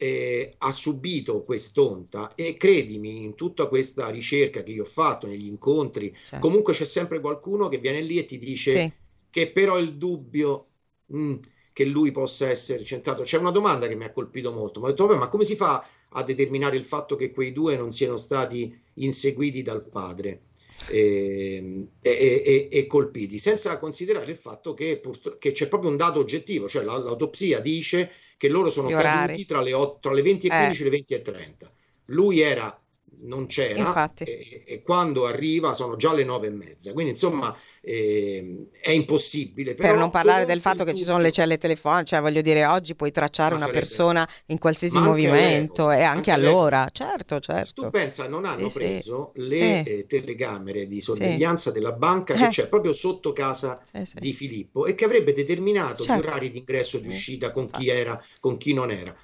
eh, ha subito quest'onta e credimi in tutta questa ricerca che io ho fatto negli incontri certo. comunque c'è sempre qualcuno che viene lì e ti dice che però il dubbio mh, mm, che lui possa essere centrato c'è una domanda che mi ha colpito molto mi ho detto ma come si fa a determinare il fatto che quei due non siano stati inseguiti dal padre e, e, e, e colpiti, senza considerare il fatto che, che, c'è proprio un dato oggettivo, cioè l'autopsia dice che loro sono caduti tra le, 8, tra le 20 e 15 e le 20 e 30. Lui era non c'era e, e, quando arriva sono già le nove e mezza. Quindi insomma eh, è impossibile per non parlare del fatto che ci sono le celle telefoniche cioè voglio dire oggi puoi tracciare una sarebbe... persona in qualsiasi movimento e anche, anche allora. Certo certo. tu pensa non hanno sì, preso sì. le sì. eh, telecamere di sorveglianza della banca che eh. c'è proprio sotto casa di Filippo e che avrebbe determinato certo. gli orari di ingresso e di uscita con chi era con chi non era.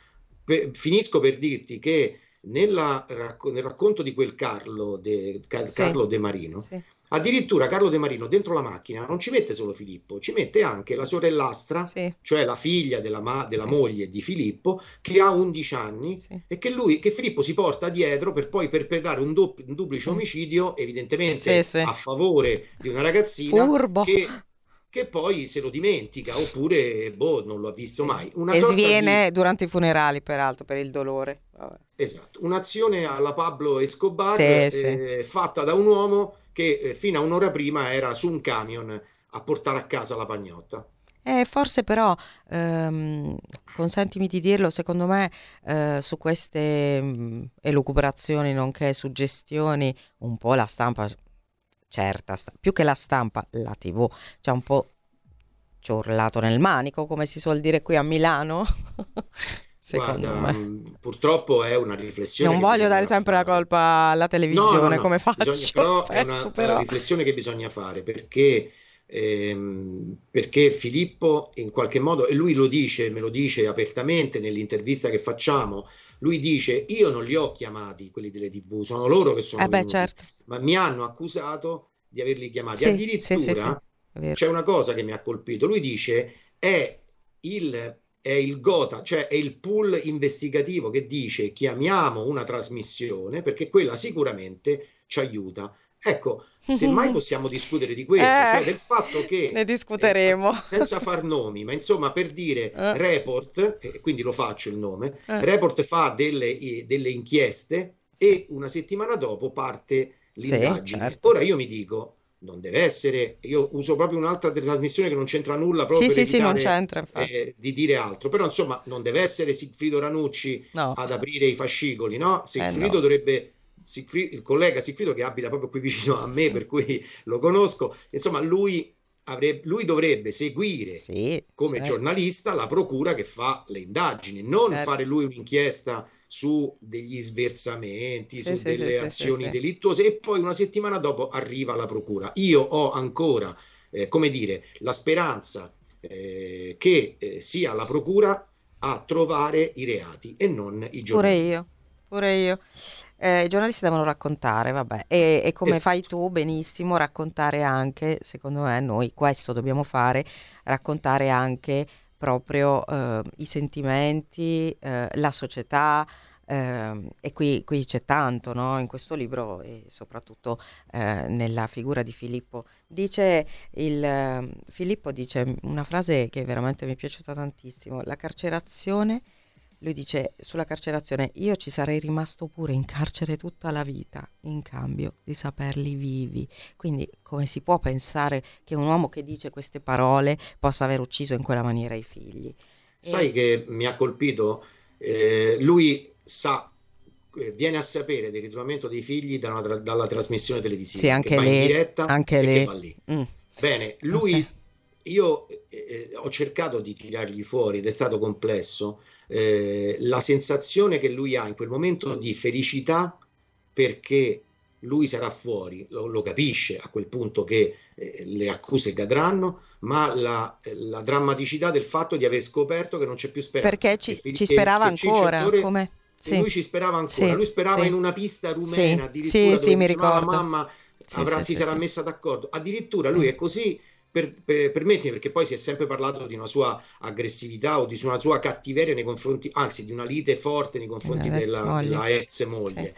Per, finisco per dirti che nella, nel racconto di quel Carlo De, Carlo sì. De Marino, sì. addirittura Carlo De Marino dentro la macchina non ci mette solo Filippo, ci mette anche la sorellastra, sì. cioè la figlia della, ma, della moglie di Filippo, che ha 11 anni e che, lui, che Filippo si porta dietro per poi perpetrare un, doppio, un duplice omicidio, evidentemente a favore di una ragazzina Furbo. che che poi se lo dimentica oppure boh, non lo ha visto mai. Una e sviene di... durante i funerali, peraltro, per il dolore. Vabbè. Esatto, un'azione alla Pablo Escobar sì, eh, sì. fatta da un uomo che eh, fino a un'ora prima era su un camion a portare a casa la pagnotta. Eh, forse però, ehm, consentimi di dirlo, secondo me eh, su queste mh, mm, elucubrazioni, nonché suggestioni, un po' la stampa certa, più che la stampa, la tv, c'è un po' ciorlato nel manico, come si suol dire qui a Milano. *laughs* Secondo Guarda, me. Mm, purtroppo è una riflessione. Non voglio dare sempre fare. la colpa alla televisione, no, no, no. come faccio. Bisogna, però è una, però. una riflessione che bisogna fare perché ehm, perché Filippo in qualche modo, e lui lo dice, me lo dice apertamente nell'intervista che facciamo, lui dice io non li ho chiamati quelli delle tv, sono loro che sono eh beh, certo. ma mi hanno accusato di averli chiamati. Sì, Addirittura sì, sì, c'è una cosa che mi ha colpito, lui dice è il è il GOTA, cioè è il pool investigativo che dice chiamiamo una trasmissione perché quella sicuramente ci aiuta. Ecco, semmai *laughs* possiamo discutere di questo, eh, cioè del fatto che... Ne discuteremo. Eh, *laughs* senza far nomi, ma insomma per dire *laughs* eh. Report, e quindi lo faccio il nome, eh. Report fa delle, delle, inchieste e una settimana dopo parte l'indagine. Sì, certo. Ora io mi dico, non deve essere, io uso proprio un'altra trasmissione che non c'entra nulla proprio sì, per sì, evitare sì, eh, di dire altro, però insomma non deve essere Sigfrido Ranucci no. ad aprire i fascicoli, no? Sigfrido eh no. dovrebbe, il collega Sigfrido che abita proprio qui vicino a me, per cui lo conosco, insomma lui, avrebbe, lui dovrebbe seguire sì, come certo. giornalista la procura che fa le indagini, non certo. fare lui un'inchiesta su degli sversamenti, sì, su sì, delle sì, azioni sì, delittuose e poi una settimana dopo arriva la procura. Io ho ancora, eh, come dire, la speranza eh, che eh, sia la procura a trovare i reati e non i giornalisti. Pure io, pure io. Eh, I giornalisti devono raccontare, vabbè, e, e come Esatto. fai tu benissimo, raccontare anche, secondo me noi questo dobbiamo fare, raccontare anche proprio eh, i sentimenti, eh, la società, eh, e qui, qui c'è tanto no? in questo libro e soprattutto eh, nella figura di Filippo. Dice il, Filippo dice una frase che veramente mi è piaciuta tantissimo, la carcerazione, lui dice sulla carcerazione, io ci sarei rimasto pure in carcere tutta la vita in cambio di saperli vivi. Quindi come si può pensare che un uomo che dice queste parole possa aver ucciso in quella maniera i figli? Sai E- che mi ha colpito? Eh, lui sa, eh, viene a sapere del ritrovamento dei figli da tra- dalla trasmissione televisiva Sì, anche che va in diretta anche che va lì. Mm. Bene, lui, Ok. io eh, eh, ho cercato di tirargli fuori ed è stato complesso eh, la sensazione che lui ha in quel momento di felicità perché lui sarà fuori, lo, lo capisce a quel punto che eh, le accuse cadranno, ma la, la drammaticità del fatto di aver scoperto che non c'è più speranza. Perché ci, che ci sperava che ancora, Ettore- come... Sì. lui ci sperava ancora, Sì, lui sperava sì. in una pista rumena, addirittura sì, dove sì, mi dice, "Ma la mamma avrà- si sarà messa d'accordo. Addirittura lui Mm. è così, per, per- permettimi, perché poi si è sempre parlato di una sua aggressività o di una sua cattiveria nei confronti, anzi di una lite forte nei confronti Della ex della, ex moglie.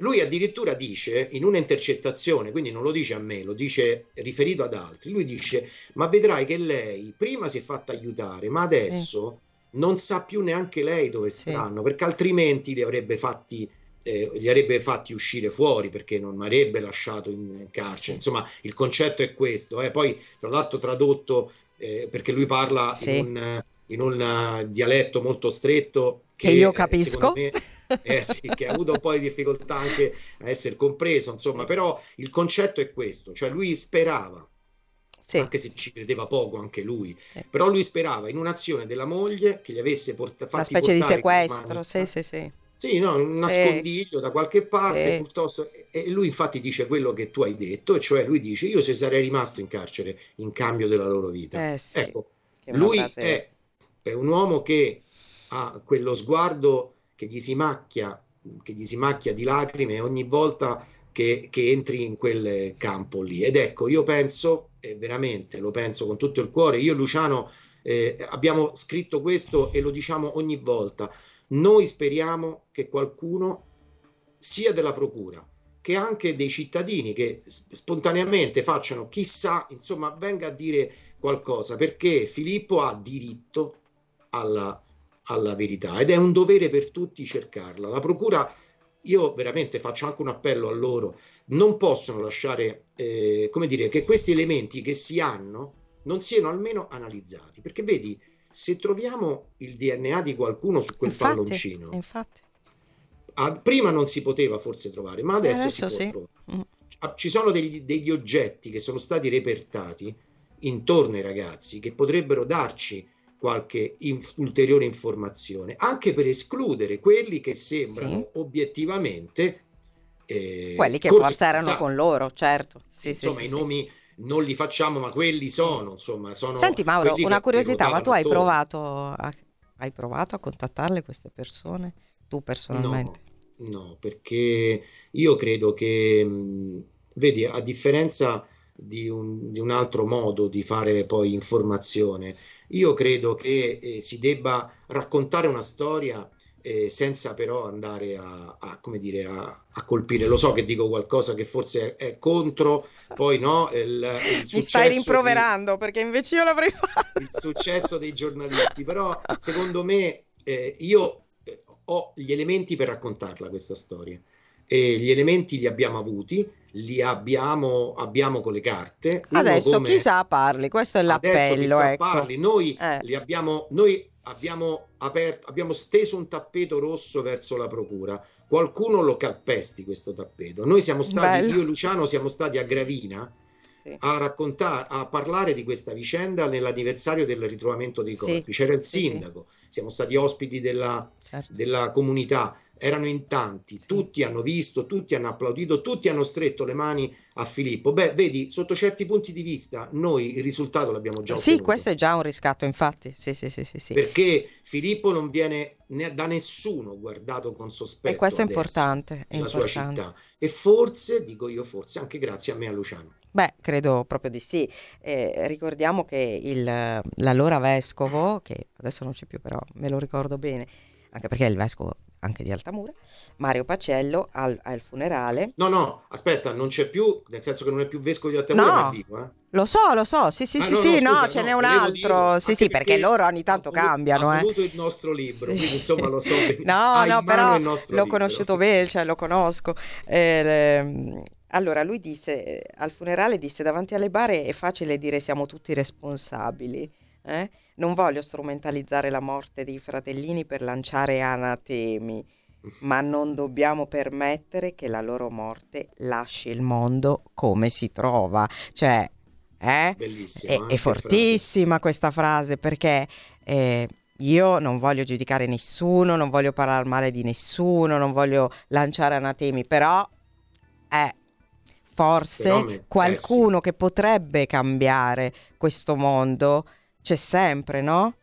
Lui addirittura dice in un'intercettazione, quindi non lo dice a me, lo dice riferito ad altri, lui dice, ma vedrai che lei prima si è fatta aiutare, ma adesso non sa più neanche lei dove Sì. stanno, perché altrimenti li avrebbe fatti eh, li avrebbe fatti uscire fuori perché non mi avrebbe lasciato in carcere. Insomma, il concetto è questo. eh. Poi, tra l'altro, tradotto eh, perché lui parla Sì. in un, in un, eh, dialetto molto stretto Che io eh, capisco. me, eh sì, che ha avuto un po' di difficoltà anche a essere compreso, insomma, però il concetto è questo, cioè lui sperava, Sì. anche se ci credeva poco anche lui, Sì. però lui sperava in un'azione della moglie che gli avesse porta- Una specie di sequestro, sì, sì, sì. Sì, no, un nascondiglio da qualche parte, Sì. piuttosto, e lui infatti dice quello che tu hai detto, e cioè lui dice io se sarei rimasto in carcere in cambio della loro vita. Eh sì. Ecco, lui frase- è, è un uomo che ha quello sguardo che gli si macchia, che gli si macchia di lacrime ogni volta che, che entri in quel campo lì. Ed ecco, io penso, veramente lo penso con tutto il cuore, io e Luciano eh, abbiamo scritto questo e lo diciamo ogni volta. Noi speriamo che qualcuno, sia della procura, che anche dei cittadini che spontaneamente facciano chissà, insomma, venga a dire qualcosa, perché Filippo ha diritto alla, alla verità ed è un dovere per tutti cercarla. La procura, io veramente faccio anche un appello a loro, non possono lasciare, eh, come dire, che questi elementi che si hanno non siano almeno analizzati, perché vedi, se troviamo il DNA di qualcuno su quel Infatti, palloncino, infatti. ah, prima non si poteva forse trovare, ma adesso, Adesso si può sì. trovare. Mm. Ah, Ci sono degli, degli oggetti che sono stati repertati intorno ai ragazzi che potrebbero darci qualche inf- ulteriore informazione, anche per escludere quelli che sembrano obiettivamente eh, Quelli che forse erano con loro, certo. Sì, sì, insomma, sì, i sì. nomi non li facciamo, ma quelli sono, insomma, sono Senti Mauro, una curiosità, ma tu hai provato a, hai provato a contattarle queste persone? Tu personalmente? No, perché io credo che, mh, vedi, a differenza di un, di un altro modo di fare poi informazione, io credo che eh, si debba raccontare una storia eh, senza però andare a, a, come dire, a, a colpire. Lo so che dico qualcosa che forse è, è contro, poi no, il, il Mi successo stai di- rimproverando perché invece io l'avrei fatto. il successo dei giornalisti, però secondo me eh, io eh, ho gli elementi per raccontarla questa storia e gli elementi li abbiamo avuti, li abbiamo, abbiamo con le carte. Adesso come- chissà parli, questo è Adesso l'appello, chissà ecco. parli, noi Eh. li abbiamo, noi abbiamo aperto, abbiamo steso un tappeto rosso verso la procura. Qualcuno lo calpesti questo tappeto. Noi siamo stati, Bello. io e Luciano siamo stati a Gravina Sì. a raccontare, a parlare di questa vicenda nell'anniversario del ritrovamento dei Sì. corpi. C'era il Sì, sì. sindaco, siamo stati ospiti della, Certo. della comunità, erano in tanti, tutti hanno visto, tutti hanno applaudito, tutti hanno stretto le mani a Filippo. Beh, vedi, sotto certi punti di vista, noi il risultato l'abbiamo già Sì, ottenuto. questo è già un riscatto, infatti. Sì, sì, sì, sì, sì. Perché Filippo non viene ne- da nessuno guardato con sospetto E questo è importante, è nella sua città. E forse, dico io, forse anche grazie a me e a Luciano. Beh, credo proprio di sì. Eh, ricordiamo che il, l'allora vescovo, che adesso non c'è più però, me lo ricordo bene, anche perché il vescovo anche di Altamura, Mario Pacello al, al funerale. No, no, aspetta, non c'è più, nel senso che non è più vescovo di Altamura, No. vivo, eh? Lo so, lo so, sì, sì, Ah, sì, no, sì, no, scusa, ce n'è un altro. dirlo, Sì, sì, perché perché loro ogni tanto ha volu- cambiano, Ha eh. voluto il nostro libro, Sì. quindi insomma lo so. *laughs* No, no, però l'ho libro. conosciuto bene, cioè lo conosco. Eh, le- allora, lui disse, eh, al funerale disse, davanti alle bare è facile dire siamo tutti responsabili. eh? Non voglio strumentalizzare la morte dei fratellini per lanciare anatemi, ma non dobbiamo permettere che la loro morte lasci il mondo come si trova. Cioè, eh? Bellissimo, È, eh, è che fortissima questa frase perché eh, io non voglio giudicare nessuno, non voglio parlare male di nessuno, non voglio lanciare anatemi, però eh, forse me- eh, qualcuno che potrebbe cambiare questo mondo c'è sempre, no?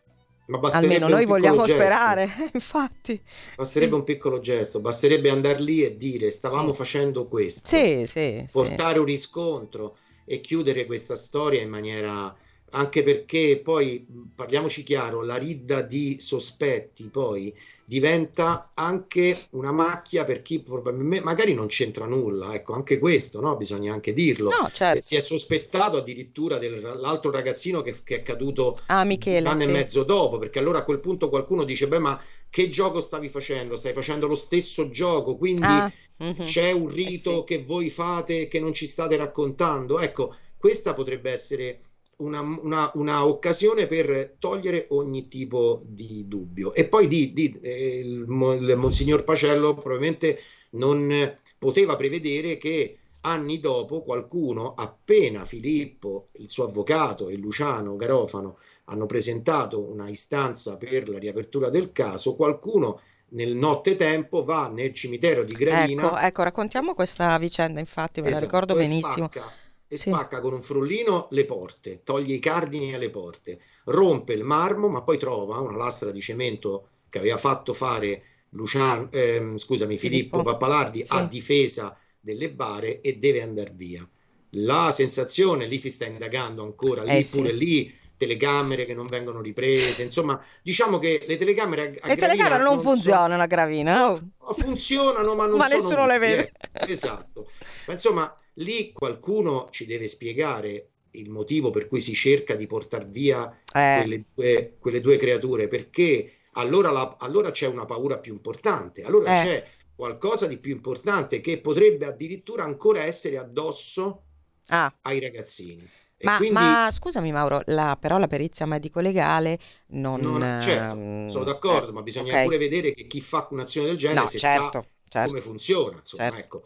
Ma Almeno noi vogliamo gesto. sperare, *laughs* infatti. Basterebbe un piccolo gesto, basterebbe andare lì e dire stavamo Sì. facendo questo, Sì, sì, portare un riscontro e chiudere questa storia in maniera anche perché poi parliamoci chiaro, la ridda di sospetti poi diventa anche una macchia per chi probabilmente magari non c'entra nulla, ecco, anche questo, no? Bisogna anche dirlo. No, certo. Eh, Si è sospettato addirittura dell'altro ragazzino che, che è caduto Ah, Michele, un anno sì. e mezzo dopo, perché allora a quel punto qualcuno dice: Beh, ma che gioco stavi facendo? Stai facendo lo stesso gioco, quindi Ah, mhm. c'è un Eh rito sì. che voi fate che non ci state raccontando. Ecco, questa potrebbe essere una, una- una occasione per togliere ogni tipo di dubbio. E poi di, di- eh, il, il Monsignor Pacello probabilmente non poteva prevedere che anni dopo qualcuno, appena Filippo, il suo avvocato e Luciano Garofano hanno presentato una istanza per la riapertura del caso, qualcuno nel nottetempo va nel cimitero di Gravina Ecco, ecco, raccontiamo questa vicenda, infatti, la Esatto, ricordo e benissimo. spacca, e Sì. spacca con un frullino le porte, toglie i cardini alle porte, rompe il marmo, ma poi trova una lastra di cemento che aveva fatto fare Luciano, ehm, scusami, Filippo, Filippo. Pappalardi a Sì. difesa delle bare e deve andare via. La sensazione, lì si sta indagando ancora, lì Eh, sì. pure lì telecamere che non vengono riprese, insomma, diciamo che le telecamere a, a Le telecamere non, funzionano a Gravina. oh. funzionano, ma non Ma sono nessuno le utili, vede. ecco. Esatto. Ma insomma, lì qualcuno ci deve spiegare il motivo per cui si cerca di portare via Eh, quelle due, quelle due creature, perché allora, la- allora c'è una paura più importante, allora Eh. c'è qualcosa di più importante che potrebbe addirittura ancora essere addosso ah, ai ragazzini. Ma, quindi ma scusami Mauro, la, però la perizia medico-legale non... non- certo, ehm, sono d'accordo, eh, ma bisogna ok. pure vedere che chi fa un'azione del genere No, se certo, sa certo, come funziona, insomma, certo, ecco.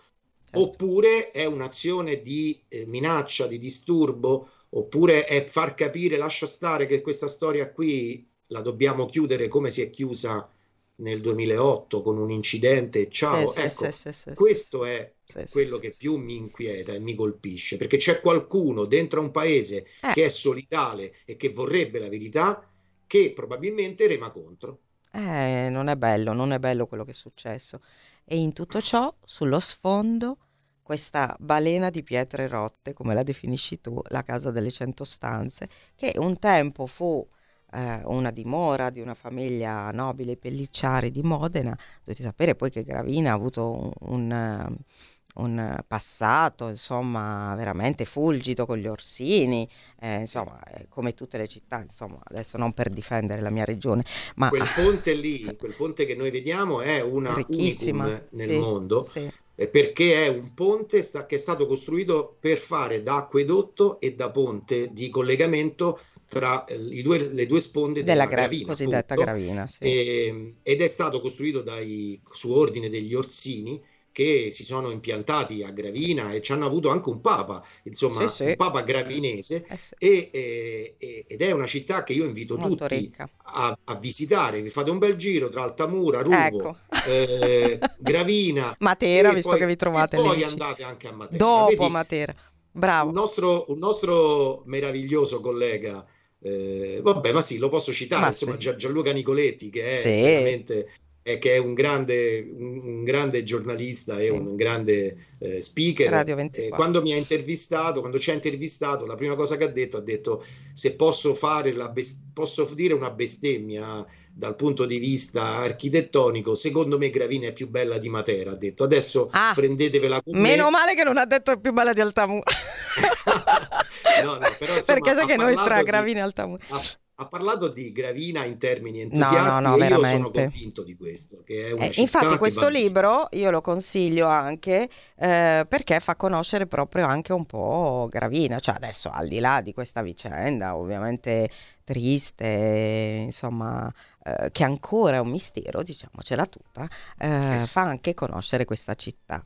Certo. Oppure è un'azione di eh, minaccia, di disturbo, oppure è far capire, lascia stare che questa storia qui la dobbiamo chiudere come si è chiusa nel 2008 con un incidente ciao. Sì, ecco, sì, sì, questo è quello che più mi inquieta e mi colpisce, perché c'è qualcuno dentro un paese Eh. che è solidale e che vorrebbe la verità, che probabilmente rema contro. Eh, non è bello, non è bello quello che è successo. E in tutto ciò, sullo sfondo, questa balena di pietre rotte, come la definisci tu, la casa delle cento stanze, che un tempo fu eh, una dimora di una famiglia nobile pellicciari di Modena. Dovete sapere poi che Gravina ha avuto un, un, un passato, insomma, veramente fulgido con gli Orsini, eh, insomma, eh, come tutte le città, insomma, adesso non per difendere la mia regione, ma Quel ponte lì, quel ponte che noi vediamo è una ricchissima, unicum nel sì, mondo. sì. eh, perché è un ponte sta, che è stato costruito per fare da acquedotto e da ponte di collegamento tra eh, due, le due sponde della, della gra- gravina, cosiddetta appunto, gravina, sì. e, ehm, ed è stato costruito dai, su ordine degli Orsini che si sono impiantati a Gravina e ci hanno avuto anche un papa, insomma, sì, sì. un papa gravinese, eh sì. e, e, ed è una città che io invito Molto tutti a, a, visitare. Vi fate un bel giro tra Altamura, Ruvo, ecco. eh, Gravina, *laughs* Matera, visto poi, che vi trovate e poi andate anche a Matera. Dopo Vedi, Matera, bravo. Un nostro, un nostro meraviglioso collega. Eh, vabbè, ma sì, lo posso citare, ma insomma, Gianluca Nicoletti, che è veramente è che è un grande, un, un grande giornalista e un grande eh, speaker. Eh, quando mi ha intervistato, quando ci ha intervistato, la prima cosa che ha detto ha detto se posso fare la best- posso dire una bestemmia dal punto di vista architettonico, secondo me Gravina è più bella di Matera. Ha detto adesso ah, prendetevela con meno me. male che non ha detto è più bella di Altamura. *laughs* no, no, però, *laughs* insomma, Perché sai che noi tra Gravina e Altamura. Ha, ha parlato di Gravina in termini entusiasti no, no, no, io sono convinto di questo. Che è una eh, infatti questo libro io lo consiglio anche eh, perché fa conoscere proprio anche un po' Gravina, cioè adesso al di là di questa vicenda ovviamente triste, insomma eh, che ancora è un mistero, diciamocela tutta, eh, fa anche conoscere questa città.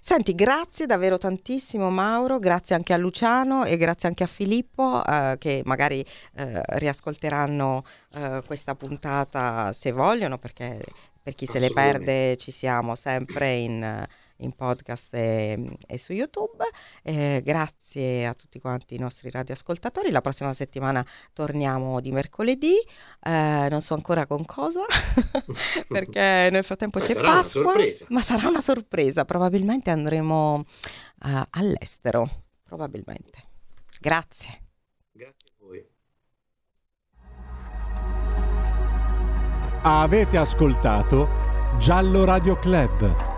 Senti, grazie davvero tantissimo Mauro, grazie anche a Luciano e grazie anche a Filippo eh, che magari eh, riascolteranno eh, questa puntata se vogliono perché per chi se le perde ci siamo sempre in in podcast e, e su YouTube. Eh, grazie a tutti quanti i nostri radioascoltatori. La prossima settimana torniamo di mercoledì. Eh, non so ancora con cosa, *laughs* perché nel frattempo c'è sarà Pasqua. Ma sarà una sorpresa. Probabilmente andremo uh, all'estero. Probabilmente. Grazie. Grazie a voi. Avete ascoltato Giallo Radio Club